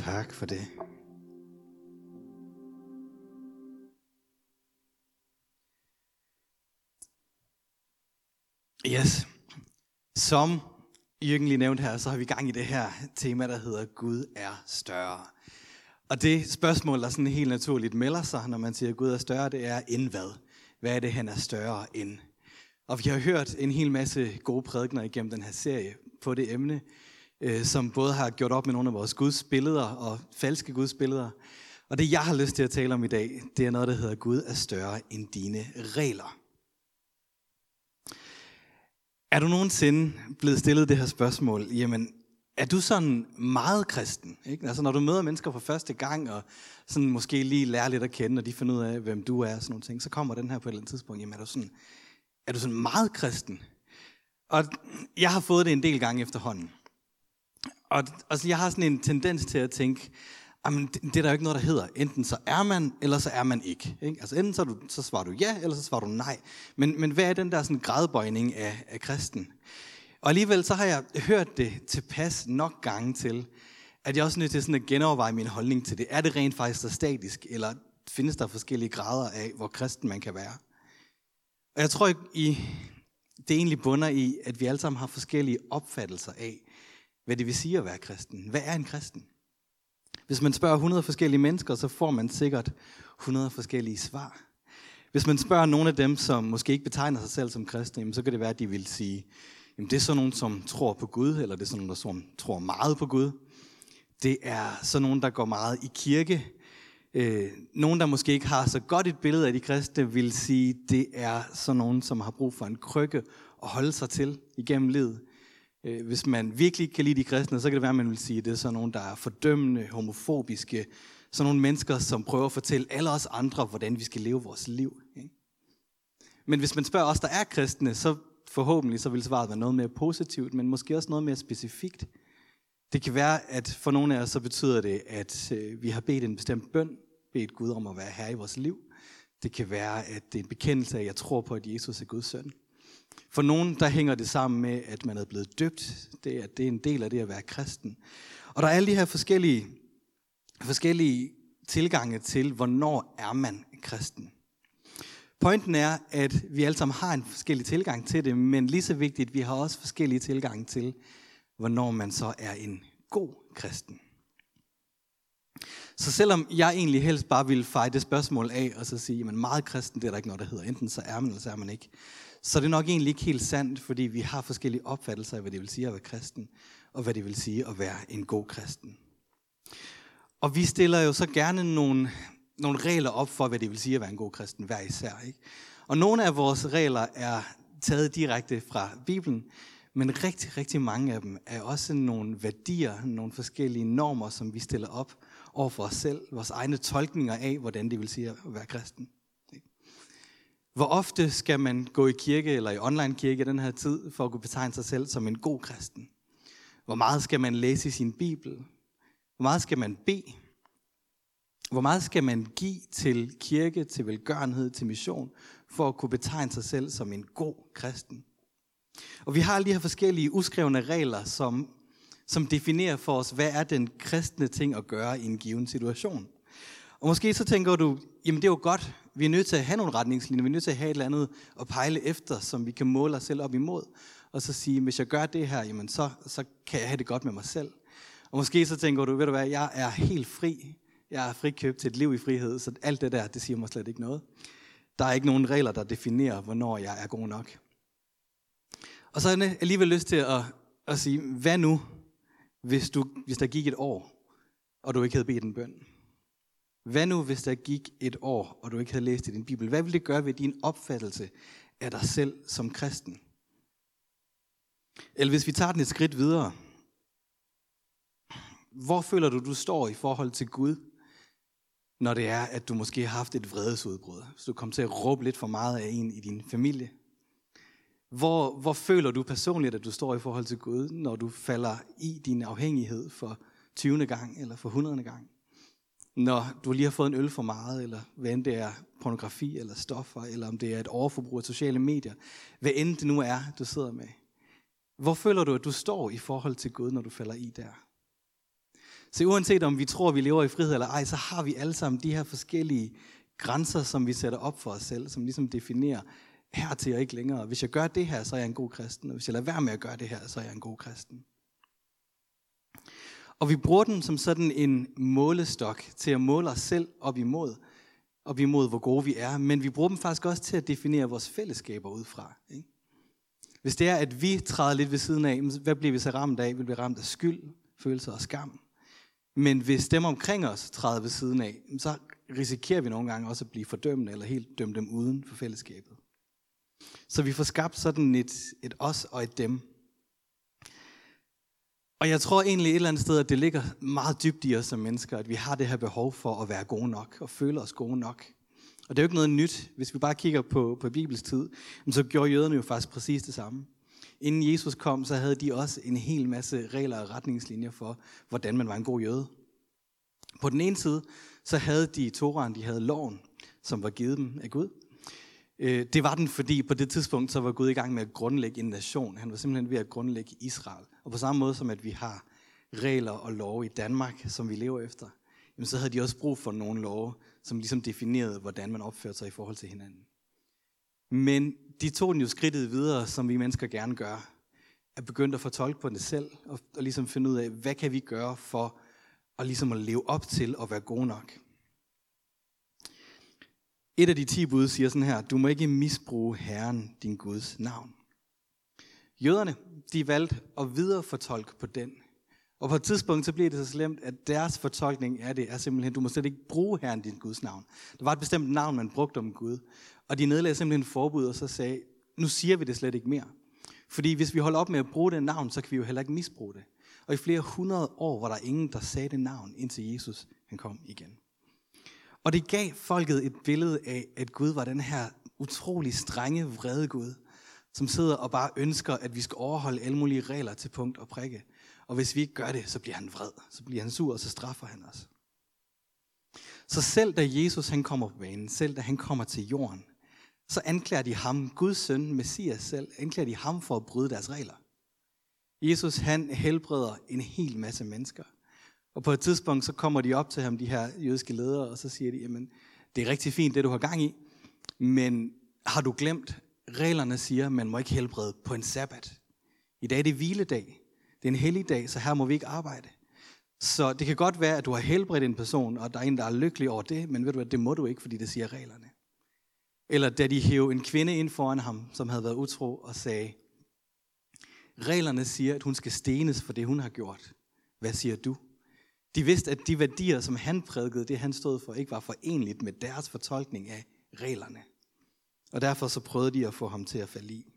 Tak for det. Yes. Som Jørgen lige nævnte her, så har vi gang i det her tema, der hedder Gud er større. Og det spørgsmål, der sådan helt naturligt melder sig, når man siger, at Gud er større, det er, end hvad? Hvad er det, han er større end? Og vi har hørt en hel masse gode prædikner igennem den her serie på det emne, øh, som både har gjort op med nogle af vores Guds billeder og falske Guds billeder. Og det, jeg har lyst til at tale om i dag, det er noget, der hedder, Gud er større end dine regler. Er du nogensinde blevet stillet det her spørgsmål? Jamen, er du sådan meget kristen? Ikke? Altså, når du møder mennesker for første gang, og sådan måske lige lærer lidt at kende, og de finder ud af, hvem du er, og sådan nogle ting, så kommer den her på et eller andet tidspunkt. Jamen, er du sådan, er du sådan meget kristen? Og jeg har fået det en del gange efterhånden. Og altså, jeg har sådan en tendens til at tænke, jamen, det, er der jo ikke noget, der hedder. Enten så er man, eller så er man ikke. ikke? Altså enten så, du, så svarer du ja, eller så svarer du nej. Men, men hvad er den der sådan gradbøjning af, af kristen? Og alligevel så har jeg hørt det tilpas nok gange til, at jeg også er nødt til sådan at genoverveje min holdning til det. Er det rent faktisk så statisk, eller findes der forskellige grader af, hvor kristen man kan være? Og jeg tror, i, det egentlig bunder i, at vi alle sammen har forskellige opfattelser af, hvad det vil sige at være kristen. Hvad er en kristen? Hvis man spørger 100 forskellige mennesker, så får man sikkert 100 forskellige svar. Hvis man spørger nogle af dem, som måske ikke betegner sig selv som kristne, så kan det være, at de vil sige, Jamen, det er sådan nogen, som tror på Gud, eller det er sådan nogen, der som tror meget på Gud. Det er sådan nogen, der går meget i kirke. Øh, nogen, der måske ikke har så godt et billede af de kristne, vil sige, det er sådan nogen, som har brug for en krykke at holde sig til igennem livet. Øh, hvis man virkelig kan lide de kristne, så kan det være, at man vil sige, at det er sådan nogen, der er fordømmende, homofobiske, sådan nogle mennesker, som prøver at fortælle alle os andre, hvordan vi skal leve vores liv. Ikke? Men hvis man spørger os, der er kristne, så forhåbentlig så vil svaret være noget mere positivt, men måske også noget mere specifikt. Det kan være, at for nogle af os så betyder det, at øh, vi har bedt en bestemt bøn, bedt Gud om at være her i vores liv. Det kan være, at det er en bekendelse af, at jeg tror på, at Jesus er Guds søn. For nogen, der hænger det sammen med, at man er blevet døbt. Det er, det er en del af det at være kristen. Og der er alle de her forskellige, forskellige tilgange til, hvornår er man kristen. Pointen er, at vi alle sammen har en forskellig tilgang til det, men lige så vigtigt, vi har også forskellige tilgange til, hvornår man så er en god kristen. Så selvom jeg egentlig helst bare ville feje det spørgsmål af, og så sige, at meget kristen, det er der ikke noget, der hedder. Enten så er man, eller så er man ikke. Så det er nok egentlig ikke helt sandt, fordi vi har forskellige opfattelser af, hvad det vil sige at være kristen, og hvad det vil sige at være en god kristen. Og vi stiller jo så gerne nogle nogle regler op for, hvad det vil sige at være en god kristen hver især. Ikke? Og nogle af vores regler er taget direkte fra Bibelen, men rigtig, rigtig mange af dem er også nogle værdier, nogle forskellige normer, som vi stiller op over for os selv, vores egne tolkninger af, hvordan det vil sige at være kristen. Hvor ofte skal man gå i kirke eller i online kirke i den her tid, for at kunne betegne sig selv som en god kristen? Hvor meget skal man læse i sin bibel? Hvor meget skal man bede? Hvor meget skal man give til kirke, til velgørenhed, til mission, for at kunne betegne sig selv som en god kristen? Og vi har alle de her forskellige uskrevne regler, som, som definerer for os, hvad er den kristne ting at gøre i en given situation. Og måske så tænker du, jamen det er jo godt, vi er nødt til at have nogle retningslinjer, vi er nødt til at have et eller andet at pejle efter, som vi kan måle os selv op imod. Og så sige, hvis jeg gør det her, jamen så, så kan jeg have det godt med mig selv. Og måske så tænker du, ved du hvad, jeg er helt fri jeg er frikøbt til et liv i frihed, så alt det der, det siger mig slet ikke noget. Der er ikke nogen regler, der definerer, hvornår jeg er god nok. Og så har jeg alligevel lyst til at, at sige, hvad nu, hvis, du, hvis der gik et år, og du ikke havde bedt en bøn? Hvad nu, hvis der gik et år, og du ikke havde læst i din bibel? Hvad ville det gøre ved din opfattelse af dig selv som kristen? Eller hvis vi tager den et skridt videre, hvor føler du, du står i forhold til Gud når det er, at du måske har haft et vredesudbrud. Så du kom til at råbe lidt for meget af en i din familie. Hvor, hvor føler du personligt, at du står i forhold til Gud, når du falder i din afhængighed for 20. gang eller for 100. gang? Når du lige har fået en øl for meget, eller hvad end det er pornografi eller stoffer, eller om det er et overforbrug af sociale medier. Hvad end det nu er, du sidder med. Hvor føler du, at du står i forhold til Gud, når du falder i der? Så uanset om vi tror, vi lever i frihed eller ej, så har vi alle sammen de her forskellige grænser, som vi sætter op for os selv, som ligesom definerer, her til jeg ikke længere. Hvis jeg gør det her, så er jeg en god kristen. Og hvis jeg lader være med at gøre det her, så er jeg en god kristen. Og vi bruger den som sådan en målestok til at måle os selv op imod, op imod hvor gode vi er. Men vi bruger dem faktisk også til at definere vores fællesskaber ud fra. Ikke? Hvis det er, at vi træder lidt ved siden af, hvad bliver vi så ramt af? Vi bliver ramt af skyld, følelser og skam. Men hvis dem omkring os træder ved siden af, så risikerer vi nogle gange også at blive fordømmende eller helt dømme dem uden for fællesskabet. Så vi får skabt sådan et, et os og et dem. Og jeg tror egentlig et eller andet sted, at det ligger meget dybt i os som mennesker, at vi har det her behov for at være gode nok og føle os gode nok. Og det er jo ikke noget nyt. Hvis vi bare kigger på, på Bibels tid, så gjorde jøderne jo faktisk præcis det samme. Inden Jesus kom, så havde de også en hel masse regler og retningslinjer for, hvordan man var en god jøde. På den ene side, så havde de Toraen, de havde loven, som var givet dem af Gud. Øh, det var den, fordi på det tidspunkt, så var Gud i gang med at grundlægge en nation. Han var simpelthen ved at grundlægge Israel. Og på samme måde som at vi har regler og love i Danmark, som vi lever efter, jamen så havde de også brug for nogle love, som ligesom definerede, hvordan man opførte sig i forhold til hinanden. Men de tog den jo skridtet videre, som vi mennesker gerne gør. At begynde at fortolke på det selv, og, og ligesom finde ud af, hvad kan vi gøre for at, ligesom at leve op til at være gode nok. Et af de ti bud siger sådan her, du må ikke misbruge Herren, din Guds navn. Jøderne, de valgte at viderefortolke på den. Og på et tidspunkt, så bliver det så slemt, at deres fortolkning af det er simpelthen, du må slet ikke bruge Herren, din Guds navn. Der var et bestemt navn, man brugte om Gud. Og de nedlagde simpelthen forbud, og så sagde, nu siger vi det slet ikke mere. Fordi hvis vi holder op med at bruge det navn, så kan vi jo heller ikke misbruge det. Og i flere hundrede år var der ingen, der sagde det navn, indtil Jesus han kom igen. Og det gav folket et billede af, at Gud var den her utrolig strenge, vrede Gud, som sidder og bare ønsker, at vi skal overholde alle mulige regler til punkt og prikke. Og hvis vi ikke gør det, så bliver han vred, så bliver han sur, og så straffer han os. Så selv da Jesus han kommer på banen, selv da han kommer til jorden, så anklager de ham, Guds søn, Messias selv, anklager de ham for at bryde deres regler. Jesus han helbreder en hel masse mennesker. Og på et tidspunkt, så kommer de op til ham, de her jødiske ledere, og så siger de, jamen, det er rigtig fint, det du har gang i, men har du glemt, reglerne siger, at man må ikke helbrede på en sabbat. I dag er det hviledag. Det er en hellig dag, så her må vi ikke arbejde. Så det kan godt være, at du har helbredt en person, og der er en, der er lykkelig over det, men ved du hvad, det må du ikke, fordi det siger reglerne. Eller da de hævde en kvinde ind foran ham, som havde været utro, og sagde, reglerne siger, at hun skal stenes for det, hun har gjort. Hvad siger du? De vidste, at de værdier, som han prædikede, det han stod for, ikke var forenligt med deres fortolkning af reglerne. Og derfor så prøvede de at få ham til at falde i.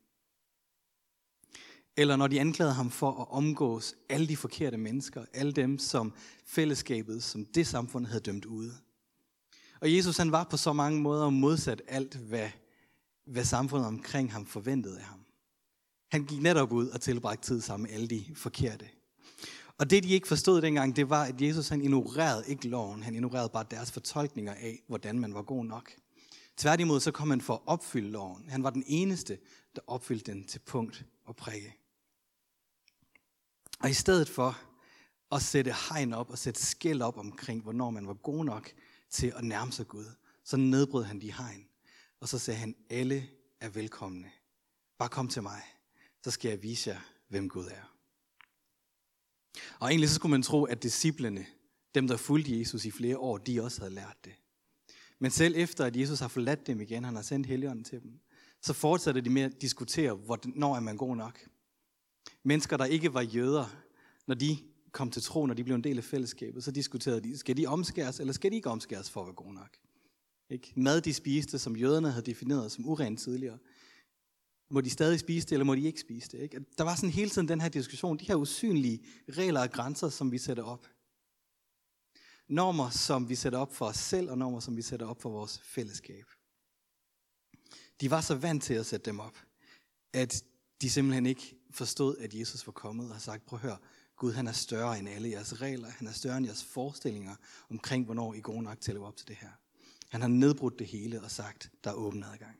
Eller når de anklagede ham for at omgås alle de forkerte mennesker, alle dem, som fællesskabet, som det samfund havde dømt ude. Og Jesus han var på så mange måder modsat alt, hvad, hvad samfundet omkring ham forventede af ham. Han gik netop ud og tilbragte tid sammen med alle de forkerte. Og det, de ikke forstod dengang, det var, at Jesus han ignorerede ikke loven. Han ignorerede bare deres fortolkninger af, hvordan man var god nok. Tværtimod så kom han for at opfylde loven. Han var den eneste, der opfyldte den til punkt og prikke. Og i stedet for at sætte hegn op og sætte skæld op omkring, hvornår man var god nok til at nærme sig Gud, så nedbrød han de hegn. Og så sagde han, alle er velkomne. Bare kom til mig, så skal jeg vise jer, hvem Gud er. Og egentlig så skulle man tro, at disciplene, dem der fulgte Jesus i flere år, de også havde lært det. Men selv efter, at Jesus har forladt dem igen, han har sendt Helligånden til dem, så fortsætter de med at diskutere, hvornår er man god nok. Mennesker, der ikke var jøder, når de kom til tro, når de blev en del af fællesskabet, så diskuterede de, skal de omskæres, eller skal de ikke omskæres for at være gode nok? Ikke? Mad, de spiste, som jøderne havde defineret som urent tidligere, må de stadig spise det, eller må de ikke spise det? Ikke? Der var sådan hele tiden den her diskussion, de her usynlige regler og grænser, som vi sætter op. Normer, som vi sætter op for os selv, og normer, som vi sætter op for vores fællesskab. De var så vant til at sætte dem op, at de simpelthen ikke forstod, at Jesus var kommet og har sagt, prøv at høre, Gud han er større end alle jeres regler, han er større end jeres forestillinger omkring, hvornår I går nok til at leve op til det her. Han har nedbrudt det hele og sagt, der er åben adgang.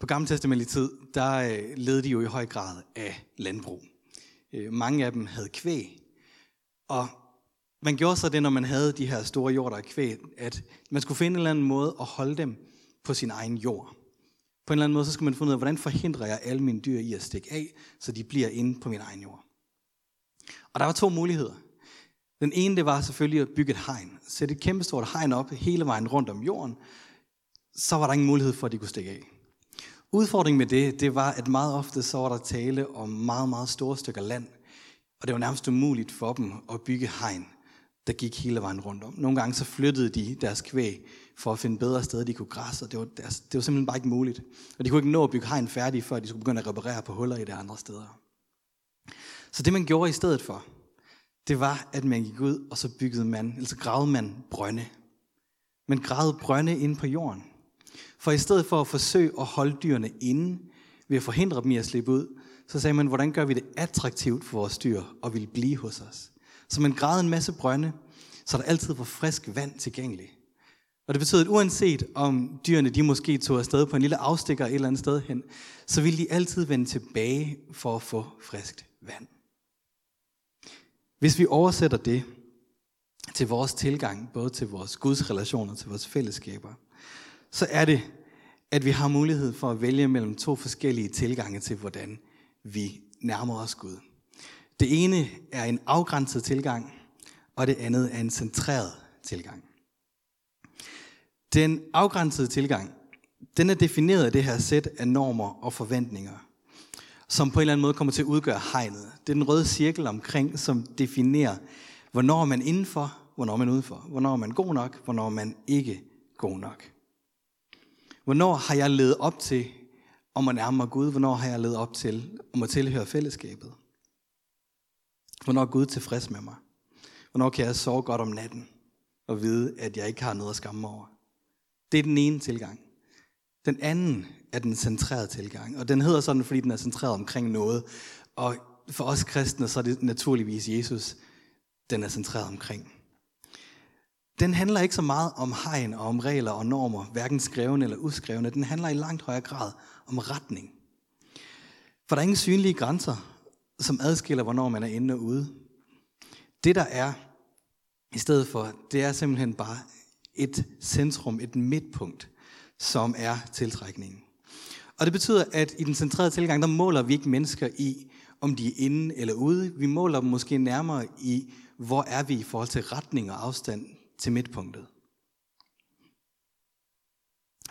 På gamle testamentlig tid, der øh, led de jo i høj grad af landbrug. Øh, mange af dem havde kvæg. Og man gjorde så det, når man havde de her store jorder af kvæg, at man skulle finde en eller anden måde at holde dem på sin egen jord. På en eller anden måde, så skulle man finde ud af, hvordan forhindrer jeg alle mine dyr i at stikke af, så de bliver inde på min egen jord. Og der var to muligheder. Den ene, det var selvfølgelig at bygge et hegn. Sætte et kæmpestort hegn op hele vejen rundt om jorden. Så var der ingen mulighed for, at de kunne stikke af. Udfordringen med det, det var, at meget ofte så var der tale om meget, meget store stykker land. Og det var nærmest umuligt for dem at bygge hegn, der gik hele vejen rundt om. Nogle gange så flyttede de deres kvæg for at finde bedre steder, de kunne græsse, og det var, deres, det var simpelthen bare ikke muligt. Og de kunne ikke nå at bygge hegn færdigt, før de skulle begynde at reparere på huller i de andre steder. Så det man gjorde i stedet for, det var, at man gik ud, og så byggede man, eller så gravede man brønde. Man gravede brønde ind på jorden. For i stedet for at forsøge at holde dyrene inde, ved at forhindre dem i at slippe ud, så sagde man, hvordan gør vi det attraktivt for vores dyr at ville blive hos os? Så man græd en masse brønde, så der altid var frisk vand tilgængeligt. Og det betød, at uanset om dyrene de måske tog afsted på en lille afstikker et eller andet sted hen, så ville de altid vende tilbage for at få friskt vand. Hvis vi oversætter det til vores tilgang, både til vores Guds relationer, til vores fællesskaber, så er det, at vi har mulighed for at vælge mellem to forskellige tilgange til, hvordan vi nærmer os Gud. Det ene er en afgrænset tilgang, og det andet er en centreret tilgang. Den afgrænsede tilgang, den er defineret af det her sæt af normer og forventninger, som på en eller anden måde kommer til at udgøre hegnet. Det er den røde cirkel omkring, som definerer, hvornår man indenfor, hvornår man udenfor, hvornår man god nok, hvornår man ikke god nok. Hvornår har jeg levet op til om at nærme mig Gud? Hvornår har jeg levet op til om at tilhøre fællesskabet? Hvornår er Gud tilfreds med mig? Hvornår kan jeg sove godt om natten og vide, at jeg ikke har noget at skamme mig over? Det er den ene tilgang. Den anden er den centrerede tilgang, og den hedder sådan, fordi den er centreret omkring noget. Og for os kristne, så er det naturligvis Jesus, den er centreret omkring. Den handler ikke så meget om hegn og om regler og normer, hverken skrevne eller uskrevne. Den handler i langt højere grad om retning. For der er ingen synlige grænser, som adskiller, hvornår man er inde og ude. Det der er, i stedet for, det er simpelthen bare et centrum, et midtpunkt, som er tiltrækningen. Og det betyder, at i den centrerede tilgang, der måler vi ikke mennesker i, om de er inde eller ude. Vi måler dem måske nærmere i, hvor er vi i forhold til retning og afstand til midtpunktet.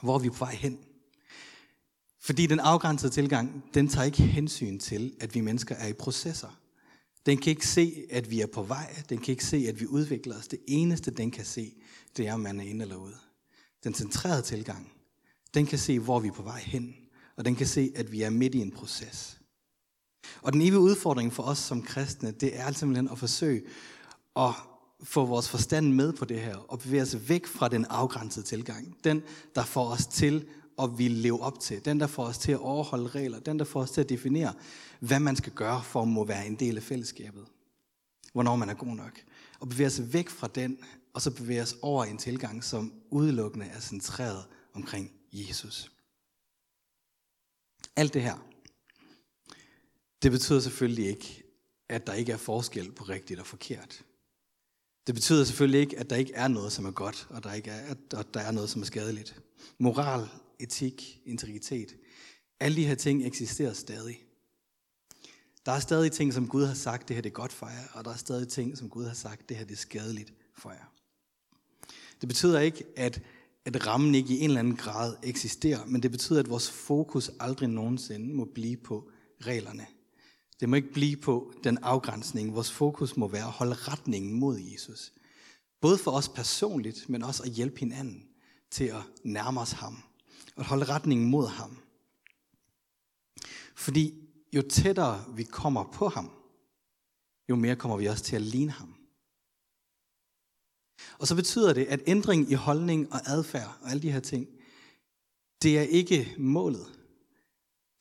Hvor er vi på vej hen? Fordi den afgrænsede tilgang, den tager ikke hensyn til, at vi mennesker er i processer. Den kan ikke se, at vi er på vej. Den kan ikke se, at vi udvikler os. Det eneste, den kan se, det er, om man er inde eller ude. Den centrerede tilgang, den kan se, hvor vi er på vej hen. Og den kan se, at vi er midt i en proces. Og den evige udfordring for os som kristne, det er simpelthen at forsøge at få vores forstand med på det her, og bevæge os væk fra den afgrænsede tilgang. Den, der får os til at vi leve op til. Den, der får os til at overholde regler. Den, der får os til at definere, hvad man skal gøre for at må være en del af fællesskabet. Hvornår man er god nok. Og bevæge os væk fra den, og så bevæge os over en tilgang, som udelukkende er centreret omkring Jesus. Alt det her, det betyder selvfølgelig ikke, at der ikke er forskel på rigtigt og forkert. Det betyder selvfølgelig ikke, at der ikke er noget, som er godt, og der ikke er, at der er noget, som er skadeligt. Moral, etik, integritet, alle de her ting eksisterer stadig. Der er stadig ting, som Gud har sagt, det her det er godt for jer, og der er stadig ting, som Gud har sagt, det her det er skadeligt for jer. Det betyder ikke, at, at rammen ikke i en eller anden grad eksisterer, men det betyder, at vores fokus aldrig nogensinde må blive på reglerne. Det må ikke blive på den afgrænsning. Vores fokus må være at holde retningen mod Jesus. Både for os personligt, men også at hjælpe hinanden til at nærme os ham. Og holde retningen mod ham. Fordi jo tættere vi kommer på ham, jo mere kommer vi også til at ligne ham. Og så betyder det, at ændring i holdning og adfærd og alle de her ting, det er ikke målet.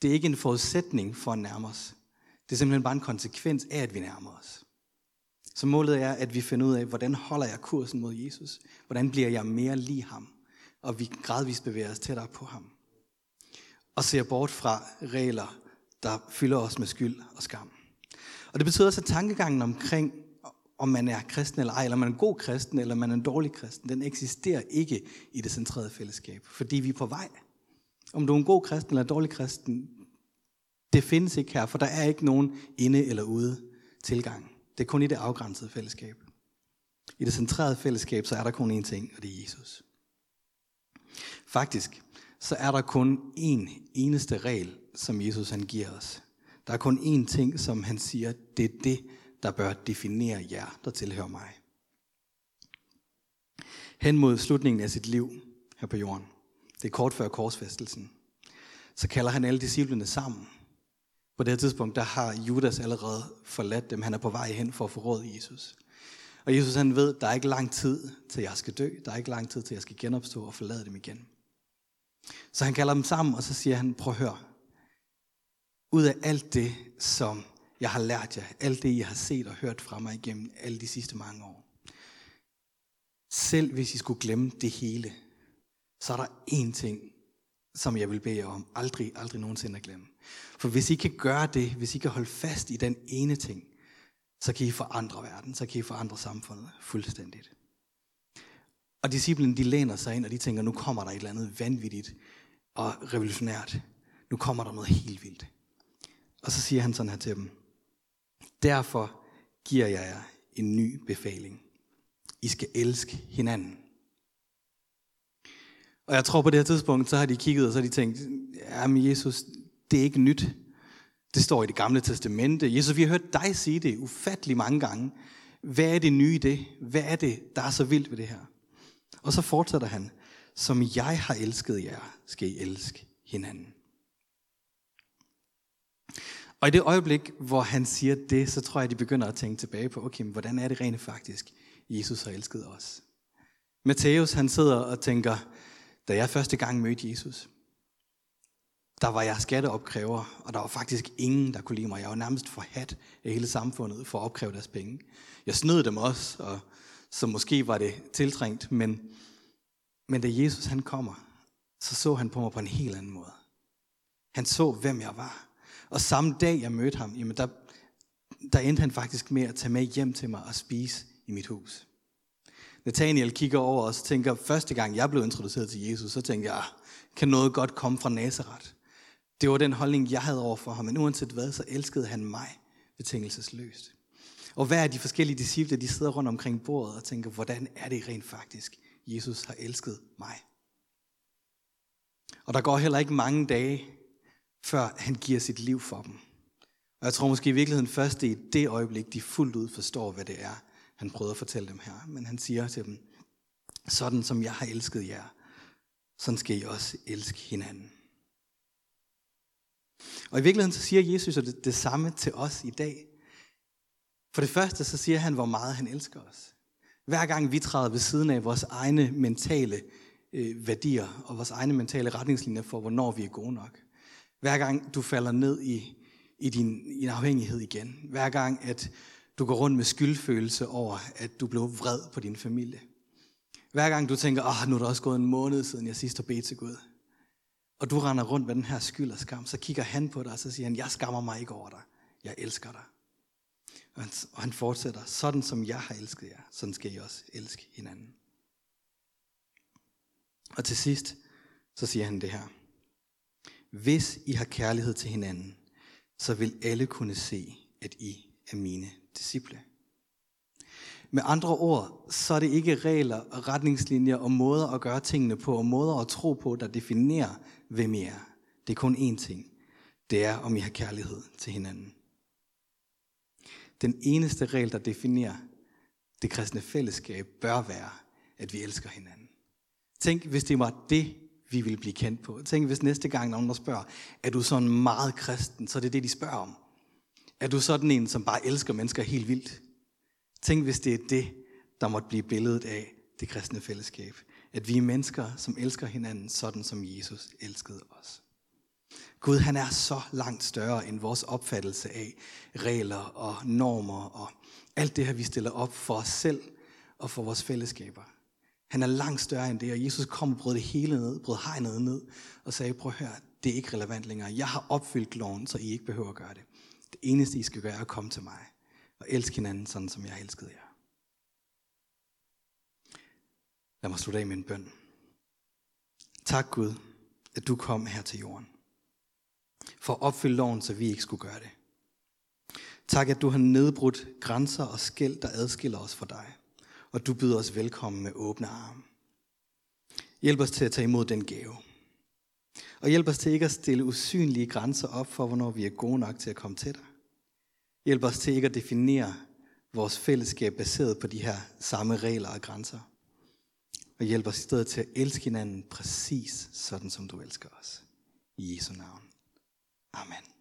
Det er ikke en forudsætning for at nærme os. Det er simpelthen bare en konsekvens af, at vi nærmer os. Så målet er, at vi finder ud af, hvordan holder jeg kursen mod Jesus? Hvordan bliver jeg mere lige ham? Og vi gradvist bevæger os tættere på ham. Og ser bort fra regler, der fylder os med skyld og skam. Og det betyder også, at tankegangen omkring, om man er kristen eller ej, eller man er en god kristen, eller man er en dårlig kristen, den eksisterer ikke i det centrerede fællesskab, fordi vi er på vej. Om du er en god kristen eller en dårlig kristen, det findes ikke her, for der er ikke nogen inde eller ude tilgang. Det er kun i det afgrænsede fællesskab. I det centrerede fællesskab, så er der kun én ting, og det er Jesus. Faktisk, så er der kun én eneste regel, som Jesus han giver os. Der er kun én ting, som han siger, det er det, der bør definere jer, der tilhører mig. Hen mod slutningen af sit liv her på jorden, det er kort før korsfæstelsen, så kalder han alle disciplene sammen. På det her tidspunkt, der har Judas allerede forladt dem. Han er på vej hen for at forråde Jesus. Og Jesus han ved, der er ikke lang tid til jeg skal dø. Der er ikke lang tid til jeg skal genopstå og forlade dem igen. Så han kalder dem sammen, og så siger han, prøv at høre. Ud af alt det, som jeg har lært jer, alt det, I har set og hørt fra mig igennem alle de sidste mange år. Selv hvis I skulle glemme det hele, så er der én ting, som jeg vil bede jer om, aldrig, aldrig nogensinde at glemme. For hvis I kan gøre det, hvis I kan holde fast i den ene ting, så kan I forandre verden, så kan I forandre samfundet fuldstændigt. Og disciplen, de læner sig ind, og de tænker, nu kommer der et eller andet vanvittigt og revolutionært. Nu kommer der noget helt vildt. Og så siger han sådan her til dem. Derfor giver jeg jer en ny befaling. I skal elske hinanden. Og jeg tror på det her tidspunkt, så har de kigget, og så har de tænkt, jamen Jesus, det er ikke nyt. Det står i det gamle testamente. Jesus, vi har hørt dig sige det ufattelig mange gange. Hvad er det nye i det? Hvad er det, der er så vildt ved det her? Og så fortsætter han. Som jeg har elsket jer, skal I elske hinanden. Og i det øjeblik, hvor han siger det, så tror jeg, de begynder at tænke tilbage på, okay, men hvordan er det rent faktisk, Jesus har elsket os? Matthæus, han sidder og tænker, da jeg første gang mødte Jesus, der var jeg skatteopkræver, og der var faktisk ingen, der kunne lide mig. Jeg var nærmest forhat af hele samfundet for at opkræve deres penge. Jeg snød dem også, og så måske var det tiltrængt, men, men da Jesus han kommer, så så han på mig på en helt anden måde. Han så, hvem jeg var. Og samme dag, jeg mødte ham, jamen der, der endte han faktisk med at tage med hjem til mig og spise i mit hus. Nathaniel kigger over og tænker, første gang jeg blev introduceret til Jesus, så tænker jeg, ah, kan noget godt komme fra Nazareth? Det var den holdning, jeg havde over for ham, men uanset hvad, så elskede han mig betingelsesløst. Og hver af de forskellige disciple, de sidder rundt omkring bordet og tænker, hvordan er det rent faktisk, Jesus har elsket mig? Og der går heller ikke mange dage, før han giver sit liv for dem. Og jeg tror måske i virkeligheden først det er i det øjeblik, de fuldt ud forstår, hvad det er, han prøver at fortælle dem her. Men han siger til dem, sådan som jeg har elsket jer, sådan skal I også elske hinanden. Og i virkeligheden så siger Jesus det, det samme til os i dag. For det første så siger han, hvor meget han elsker os. Hver gang vi træder ved siden af vores egne mentale øh, værdier og vores egne mentale retningslinjer for, hvornår vi er gode nok. Hver gang du falder ned i, i din, i din afhængighed igen. Hver gang, at du går rundt med skyldfølelse over, at du blev vred på din familie. Hver gang du tænker, åh, nu er der også gået en måned siden jeg sidst har bedt til Gud. Og du render rundt med den her skyld og skam, så kigger han på dig, og så siger han, jeg skammer mig ikke over dig. Jeg elsker dig. Og han, og han fortsætter, sådan som jeg har elsket jer, sådan skal I også elske hinanden. Og til sidst, så siger han det her. Hvis I har kærlighed til hinanden, så vil alle kunne se, at I er mine disciple. Med andre ord, så er det ikke regler retningslinjer og måder at gøre tingene på, og måder at tro på, der definerer, hvem I er. Det er kun én ting. Det er, om I har kærlighed til hinanden. Den eneste regel, der definerer det kristne fællesskab, bør være, at vi elsker hinanden. Tænk, hvis det var det, vi ville blive kendt på. Tænk, hvis næste gang nogen der spørger, er du sådan meget kristen, så er det det, de spørger om. Er du sådan en, som bare elsker mennesker helt vildt? Tænk, hvis det er det, der måtte blive billedet af det kristne fællesskab. At vi er mennesker, som elsker hinanden, sådan som Jesus elskede os. Gud, han er så langt større end vores opfattelse af regler og normer og alt det her, vi stiller op for os selv og for vores fællesskaber. Han er langt større end det, og Jesus kom og brød det hele ned, brød hegnet ned og sagde, prøv at høre, det er ikke relevant længere. Jeg har opfyldt loven, så I ikke behøver at gøre det. Det eneste, I skal gøre, er at komme til mig og elske hinanden, sådan som jeg elskede jer. Lad mig slutte af med en bøn. Tak Gud, at du kom her til jorden. For at opfylde loven, så vi ikke skulle gøre det. Tak, at du har nedbrudt grænser og skæld, der adskiller os fra dig. Og du byder os velkommen med åbne arme. Hjælp os til at tage imod den gave. Og hjælp os til ikke at stille usynlige grænser op for, hvornår vi er gode nok til at komme til dig. Hjælp os til ikke at definere vores fællesskab baseret på de her samme regler og grænser. Og hjælp os i stedet til at elske hinanden præcis sådan, som du elsker os. I Jesu navn. Amen.